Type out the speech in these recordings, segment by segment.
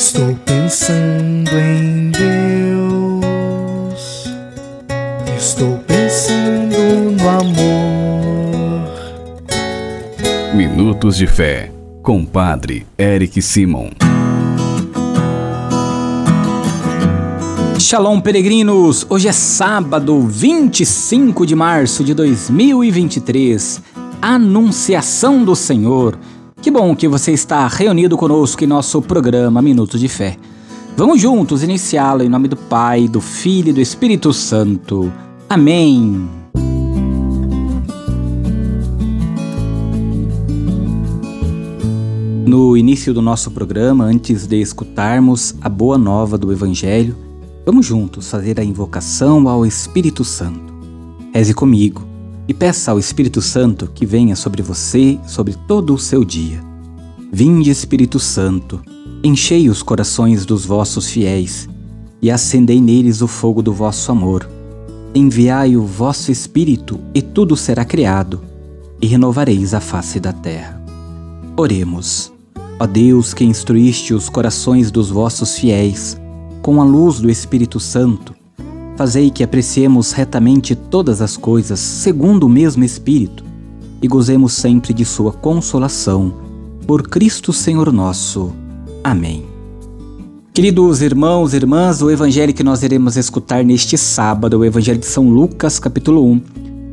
Estou pensando em Deus. Estou pensando no amor. Minutos de Fé, com Padre Eric Simon. Shalom, peregrinos! Hoje é sábado, 25 de março de 2023. Anunciação do Senhor. Que bom que você está reunido conosco em nosso programa Minutos de Fé. Vamos juntos iniciá-lo em nome do Pai, do Filho e do Espírito Santo. Amém. No início do nosso programa, antes de escutarmos a boa nova do Evangelho, vamos juntos fazer a invocação ao Espírito Santo. Reze comigo e peça ao Espírito Santo que venha sobre você, sobre todo o seu dia. Vinde, Espírito Santo, enchei os corações dos vossos fiéis e acendei neles o fogo do vosso amor. Enviai o vosso Espírito e tudo será criado, e renovareis a face da terra. Oremos. Ó Deus que instruíste os corações dos vossos fiéis com a luz do Espírito Santo, Fazei que apreciemos retamente todas as coisas segundo o mesmo Espírito e gozemos sempre de Sua consolação. Por Cristo Senhor nosso. Amém. Queridos irmãos e irmãs, o evangelho que nós iremos escutar neste sábado é o evangelho de São Lucas, capítulo 1,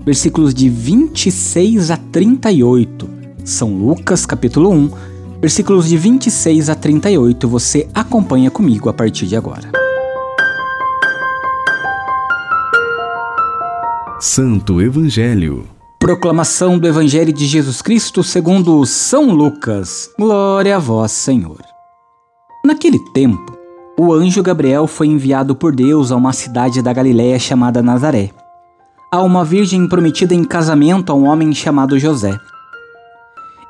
versículos de 26 a 38. São Lucas, capítulo 1, versículos de 26 a 38. Você acompanha comigo a partir de agora. Santo Evangelho. Proclamação do Evangelho de Jesus Cristo segundo São Lucas. Glória a vós, Senhor. Naquele tempo, o anjo Gabriel foi enviado por Deus a uma cidade da Galiléia chamada Nazaré, a uma virgem prometida em casamento a um homem chamado José.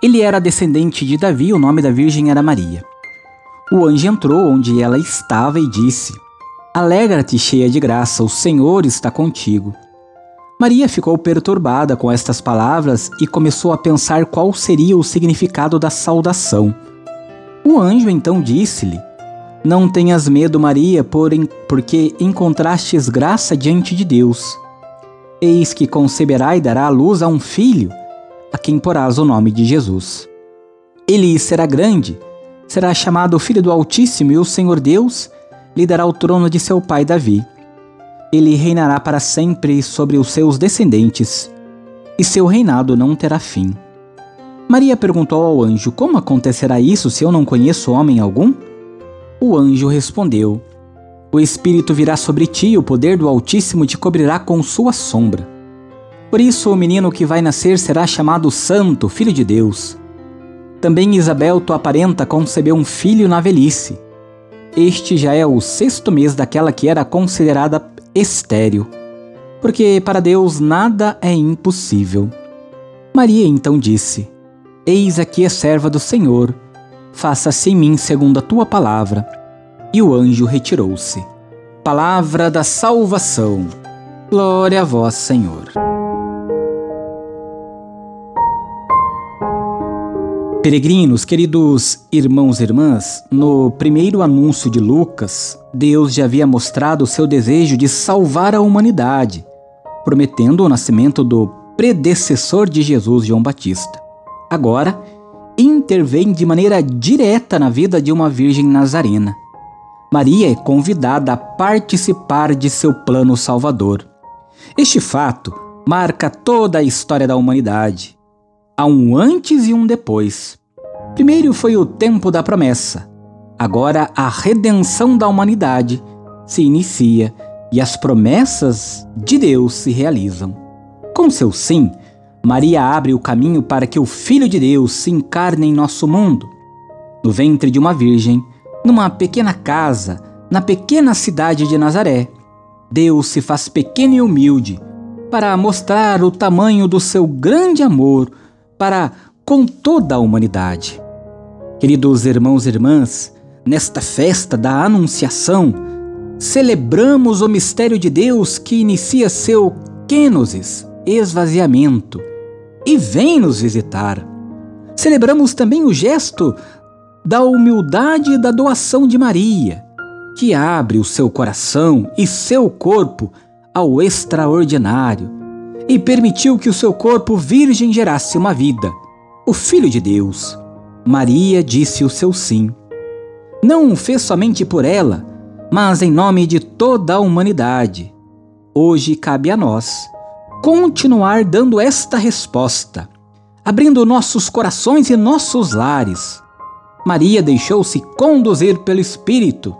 Ele era descendente de Davi, o nome da virgem era Maria. O anjo entrou onde ela estava e disse: Alegra-te, cheia de graça, o Senhor está contigo. Maria ficou perturbada com estas palavras e começou a pensar qual seria o significado da saudação. O anjo então disse-lhe: Não tenhas medo, Maria, porque encontrastes graça diante de Deus. Eis que conceberá e dará à luz a um filho, a quem porás o nome de Jesus. Ele será grande, será chamado Filho do Altíssimo, e o Senhor Deus lhe dará o trono de seu pai Davi ele reinará para sempre sobre os seus descendentes, e seu reinado não terá fim. Maria perguntou ao anjo: Como acontecerá isso se eu não conheço homem algum? O anjo respondeu: O Espírito virá sobre ti e o poder do Altíssimo te cobrirá com sua sombra. Por isso, o menino que vai nascer será chamado Santo, Filho de Deus. Também Isabel, tua parenta, concebeu um filho na velhice. Este já é o sexto mês daquela que era considerada estéril, porque para Deus nada é impossível. Maria então disse: Eis aqui a serva do Senhor, faça-se em mim segundo a tua palavra. E o anjo retirou-se. Palavra da salvação. Glória a vós, Senhor. Peregrinos, queridos irmãos e irmãs, no primeiro anúncio de Lucas, Deus já havia mostrado o seu desejo de salvar a humanidade, prometendo o nascimento do predecessor de Jesus, João Batista. Agora, intervém de maneira direta na vida de uma virgem nazarena. Maria é convidada a participar de seu plano salvador. Este fato marca toda a história da humanidade Há um antes e um depois. Primeiro foi o tempo da promessa. Agora a redenção da humanidade se inicia e as promessas de Deus se realizam. Com seu sim, Maria abre o caminho para que o Filho de Deus se encarne em nosso mundo. No ventre de uma virgem, numa pequena casa, na pequena cidade de Nazaré, Deus se faz pequeno e humilde para mostrar o tamanho do seu grande amor para com toda a humanidade. Queridos irmãos e irmãs, nesta festa da Anunciação, celebramos o mistério de Deus que inicia seu kenosis, esvaziamento, e vem nos visitar. Celebramos também o gesto da humildade e da doação de Maria, que abre o seu coração e seu corpo ao extraordinário e permitiu que o seu corpo virgem gerasse uma vida, o Filho de Deus. Maria disse o seu sim. Não o fez somente por ela, mas em nome de toda a humanidade. Hoje cabe a nós continuar dando esta resposta, abrindo nossos corações e nossos lares. Maria deixou-se conduzir pelo Espírito,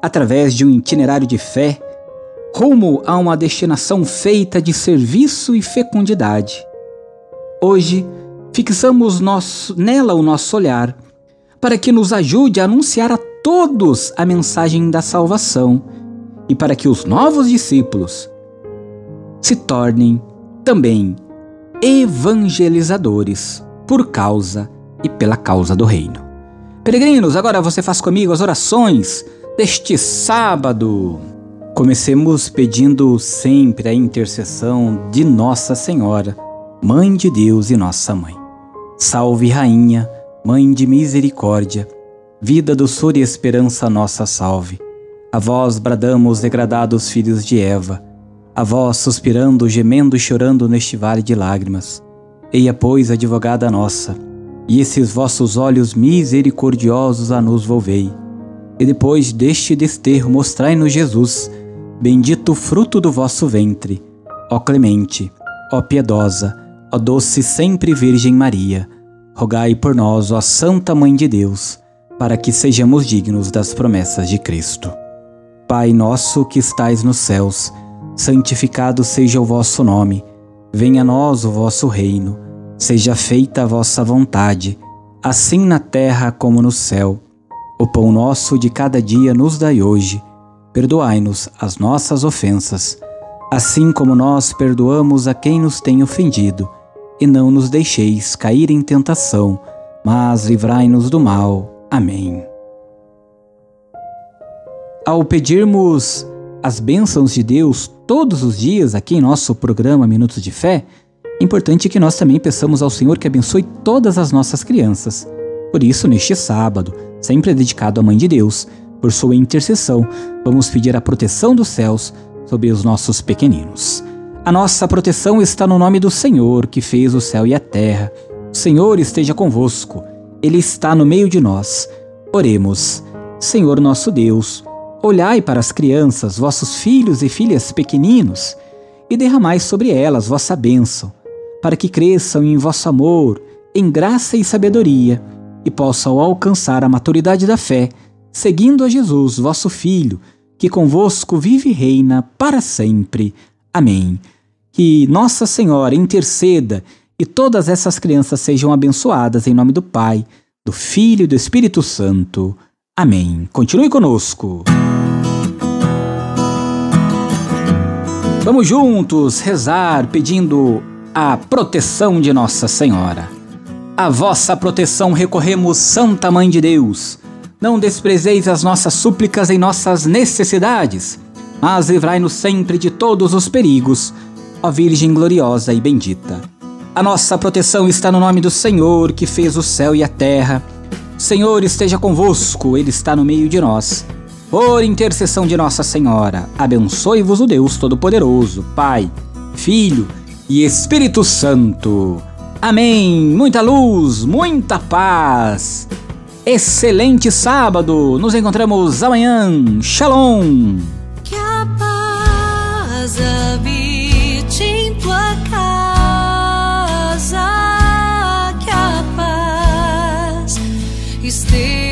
através de um itinerário de fé, rumo a uma destinação feita de serviço e fecundidade. Hoje, fixamos nosso, nela o nosso olhar, para que nos ajude a anunciar a todos a mensagem da salvação e para que os novos discípulos se tornem também evangelizadores por causa e pela causa do reino. Peregrinos, agora você faz comigo as orações deste sábado. Comecemos pedindo sempre a intercessão de Nossa Senhora, Mãe de Deus e Nossa Mãe. Salve, Rainha, Mãe de Misericórdia, vida, doçura e esperança, nossa salve. A vós bradamos, degradados filhos de Eva a vós suspirando, gemendo e chorando neste vale de lágrimas. Eia, pois, advogada nossa, e esses vossos olhos misericordiosos a nos volvei. E depois deste desterro mostrai-nos Jesus, bendito fruto do vosso ventre. Ó clemente, ó piedosa, ó doce sempre Virgem Maria, rogai por nós, ó Santa Mãe de Deus, para que sejamos dignos das promessas de Cristo. Pai nosso que estais nos céus, santificado seja o vosso nome, venha a nós o vosso reino, seja feita a vossa vontade, assim na terra como no céu. O pão nosso de cada dia nos dai hoje, perdoai-nos as nossas ofensas, assim como nós perdoamos a quem nos tem ofendido, e não nos deixeis cair em tentação, mas livrai-nos do mal. Amém. Ao pedirmos as bênçãos de Deus todos os dias aqui em nosso programa Minutos de Fé, é importante que nós também peçamos ao Senhor que abençoe todas as nossas crianças. Por isso, neste sábado, sempre dedicado à Mãe de Deus, por sua intercessão, vamos pedir a proteção dos céus sobre os nossos pequeninos. A nossa proteção está no nome do Senhor, que fez o céu e a terra. O Senhor esteja convosco, Ele está no meio de nós. Oremos. Senhor nosso Deus, Olhai para as crianças, vossos filhos e filhas pequeninos, e derramai sobre elas vossa bênção, para que cresçam em vosso amor, em graça e sabedoria, e possam alcançar a maturidade da fé, seguindo a Jesus, vosso Filho, que convosco vive e reina para sempre. Amém. Que Nossa Senhora interceda e todas essas crianças sejam abençoadas em nome do Pai, do Filho e do Espírito Santo. Amém. Continue conosco. Vamos juntos rezar pedindo a proteção de Nossa Senhora. A vossa proteção recorremos, Santa Mãe de Deus. Não desprezeis as nossas súplicas em nossas necessidades, mas livrai-nos sempre de todos os perigos, ó Virgem gloriosa e bendita. A nossa proteção está no nome do Senhor, que fez o céu e a terra. Senhor esteja convosco, Ele está no meio de nós. Por intercessão de Nossa Senhora, abençoe-vos o Deus Todo-Poderoso, Pai, Filho e Espírito Santo. Amém. Muita luz, muita paz. Excelente sábado. Nos encontramos amanhã. Shalom. Esteja.